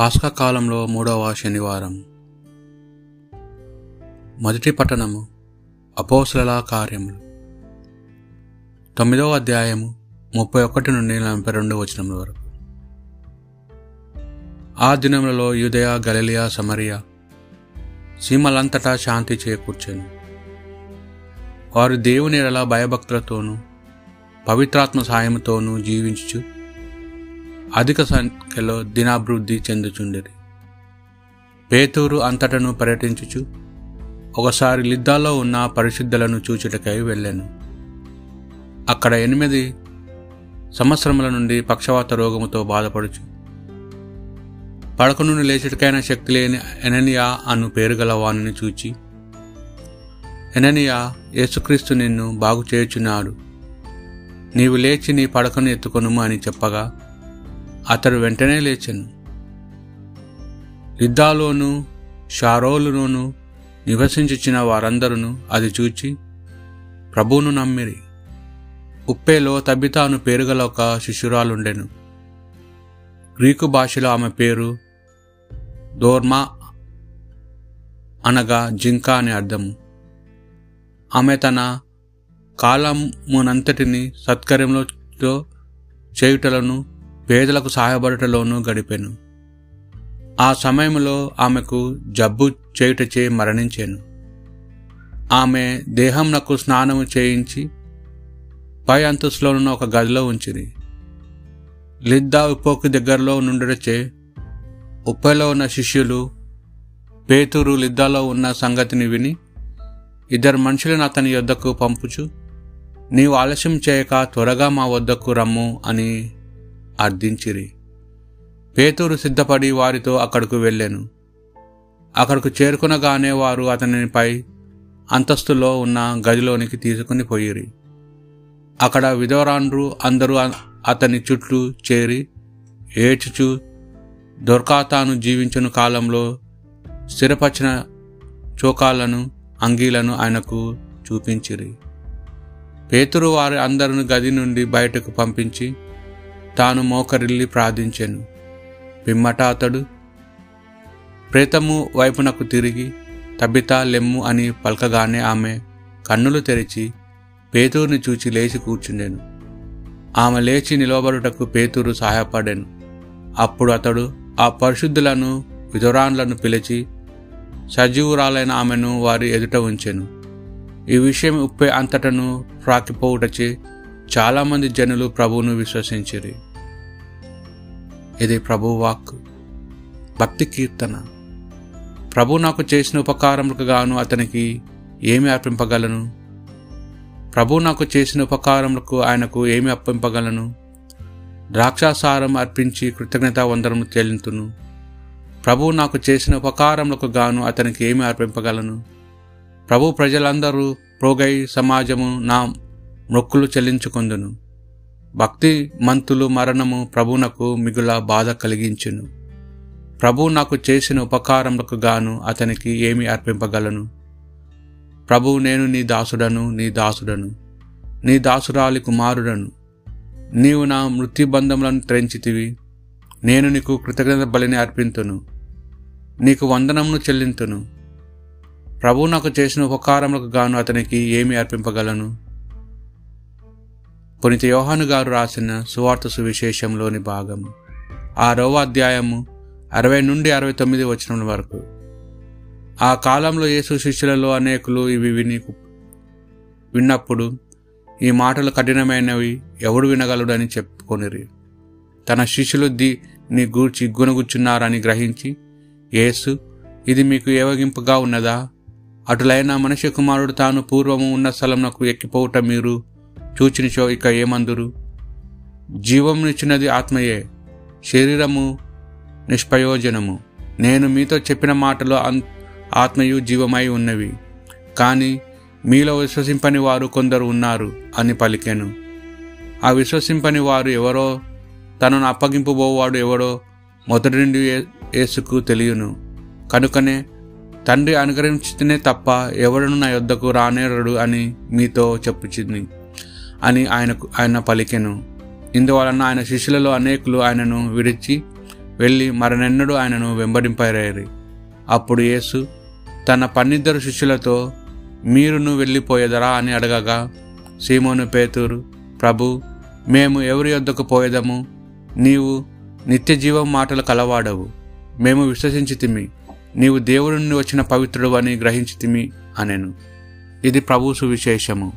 పాస్కా కాలంలో మూడవ శనివారం. మొదటి పట్టణము అపోసల కార్యములు. తొమ్మిదవ అధ్యాయము ముప్పై ఒకటి నుండి నలభై రెండు వచనముల వరకు. ఆ దినములలో యుదయ గలలియా సమరియా సీమలంతటా శాంతి చేకూర్చాను. వారు దేవుని ఎలా భయభక్తులతోనూ పవిత్రాత్మ సాయముతోనూ జీవించుచు అధిక సంఖ్యలో దినాభివృద్ధి చెందుచుండిరి. పేతూరు అంతటను పర్యటించుచు ఒకసారి లిద్దాలో ఉన్న పరిశుద్ధులను చూచుటకై వెళ్ళాను. అక్కడ ఎనిమిది సంవత్సరముల నుండి పక్షవాత రోగముతో బాధపడుచు. పడక నుండి లేచుటికైన శక్తి లేని ఎననియా అను పేరు గల వాణిని చూచి ఎననియా యేసుక్రీస్తు నిన్ను బాగు చేయుచున్నాడు నీవు లేచి నీ పడకను ఎత్తుకొనుము అని చెప్పగా అతడు వెంటనే లేచాను. లిద్దాలోను షారోలులోను నివసించుచిన వారందరూ అది చూచి ప్రభువును నమ్మిరి. ఉప్పేలో తబితాను పేరుగల ఒక శిష్యురాలుండెను. గ్రీకు భాషలో ఆమె పేరు దోర్మా అనగా జింక అని అర్థము. ఆమె తన కాలమునంతటిని సత్కర్యంలో చేయుటలను పేదలకు సహాయపడటలోనూ గడిపాను. ఆ సమయంలో ఆమెకు జబ్బు చేయుటచే మరణించాను. ఆమె దేహం నాకు స్నానము చేయించి పై అంతస్తులోనున్న ఒక గదిలో ఉంచిరి. లిద్దా ఉప్పోకి దగ్గరలో నుండచే ఉప్పలో ఉన్న శిష్యులు పేతురు లిద్దాలో ఉన్న సంగతిని విని ఇద్దరు మనుషులను అతని యొద్దకు పంపుచు నీవు ఆలస్యం చేయక త్వరగా మా వద్దకు రమ్ము అని అర్థించిరి. పేతూరు సిద్ధపడి వారితో అక్కడకు వెళ్ళాను. అక్కడకు చేరుకునగానే వారు అతనిపై అంతస్తులో ఉన్న గదిలోనికి తీసుకుని పోయిరి. అక్కడ విధవరాండ్రు అందరూ అతని చుట్టూ చేరి ఏడ్చుచు దొర్కాతాను జీవించిన కాలంలో స్థిరపరిచిన చోకాలను అంగీలను ఆయనకు చూపించిరి. పేతురు వారి అందరిని గది నుండి బయటకు పంపించి తాను మోకరిల్లి ప్రార్థించాను. పిమ్మట అతడు ప్రేతము వైపునకు తిరిగి తబిత లెమ్ము అని పలకగానే ఆమె కన్నులు తెరిచి పేతూరుని చూచి లేచి కూర్చుండెను. ఆమె లేచి నిలవబడుటకు పేతూరు సహాయపడాను. అప్పుడు అతడు ఆ పరిశుద్ధులను విధురాన్లను పిలిచి సజీవురాలైన ఆమెను వారి ఎదుట ఉంచెను. ఈ విషయం ఉప్పే అంతటను ప్రాకిపోవుటచే చాలామంది జనులు ప్రభువును విశ్వసించిరి. ఇది ప్రభు వాక్ భక్తి కీర్తన. ప్రభు నాకు చేసిన ఉపకారములకు గాను అతనికి ఏమి అర్పింపగలను? ప్రభు నాకు చేసిన ఉపకారములకు ఆయనకు ఏమి అర్పింపగలను? ద్రాక్షాసారం అర్పించి కృతజ్ఞత వందరము చెల్లింతును. ప్రభు నాకు చేసిన ఉపకారములకు గాను అతనికి ఏమి అర్పింపగలను? ప్రభు ప్రజలందరూ ప్రోగై సమాజము నా మొక్కులు చెల్లించుకొందును. భక్తి మంతులు మరణము ప్రభునకు మిగుల బాధ కలిగించును. ప్రభు నాకు చేసిన ఉపకారములకు గాను అతనికి ఏమి అర్పింపగలను? ప్రభు నేను నీ దాసుడను నీ దాసుడను. నీ దాసురాలి కుమారుడను. నీవు నా మృత్యుబంధములను త్రెంచితివి. నేను నీకు కృతజ్ఞత బలిని అర్పింతును. నీకు వందనమును చెల్లింతును. ప్రభు నాకు చేసిన ఉపకారములకు గాను అతనికి ఏమి అర్పింపగలను? పునిత యోహాను గారు రాసిన సువార్త సువిశేషంలోని భాగం ఆరవ అధ్యాయము అరవై నుండి అరవై తొమ్మిది వచనం వరకు. ఆ కాలంలో యేసు శిష్యులలో అనేకులు ఇవి విని విన్నప్పుడు ఈ మాటలు కఠినమైనవి ఎవడు వినగలడని చెప్పుకొనిరి. తన శిష్యులు ది గూర్చి గుణగుచ్చున్నారని గ్రహించి యేసు ఇది మీకు ఏవగింపుగా ఉన్నదా? అటులైన మనిషి కుమారుడు తాను పూర్వము ఉన్న స్థలంలో ఎక్కిపోవుట మీరు చూచినచో ఇక ఏమందురు? జీవమునిచ్చినది ఆత్మయే శరీరము నిష్ప్రయోజనము. నేను మీతో చెప్పిన మాటలు ఆత్మయు జీవమై ఉన్నవి. కానీ మీలో విశ్వసింపని వారు కొందరు ఉన్నారు అని పలికాను. ఆ విశ్వసింపని వారు ఎవరో తనను అప్పగింపబోవాడు ఎవడో మొదటి నుండి యేసుకు తెలియను. కనుకనే తండ్రి అనుగ్రహించితేనే తప్ప ఎవడను నా యొద్దకు రానేరడు అని మీతో చెప్పుచింది అని ఆయనకు ఆయన పలికెను. ఇందువలన ఆయన శిష్యులలో అనేకులు ఆయనను విడిచి వెళ్ళి మరనెన్నడూ ఆయనను వెంబడింపరేరి. అప్పుడు యేసు తన పన్నిద్దరు శిష్యులతో మీరును వెళ్ళిపోయేదరా? అని అడగగా సీమోను పేతూరు ప్రభు మేము ఎవరి యొద్దకు పోయేదము? నీవు నిత్య జీవం మాటలు కలవాడవు. మేము విశ్వసించితిమి. నీవు దేవుడి నుండి వచ్చిన పవిత్రుడు అని గ్రహించితిమి అనెను. ఇది ప్రభు సువిశేషము.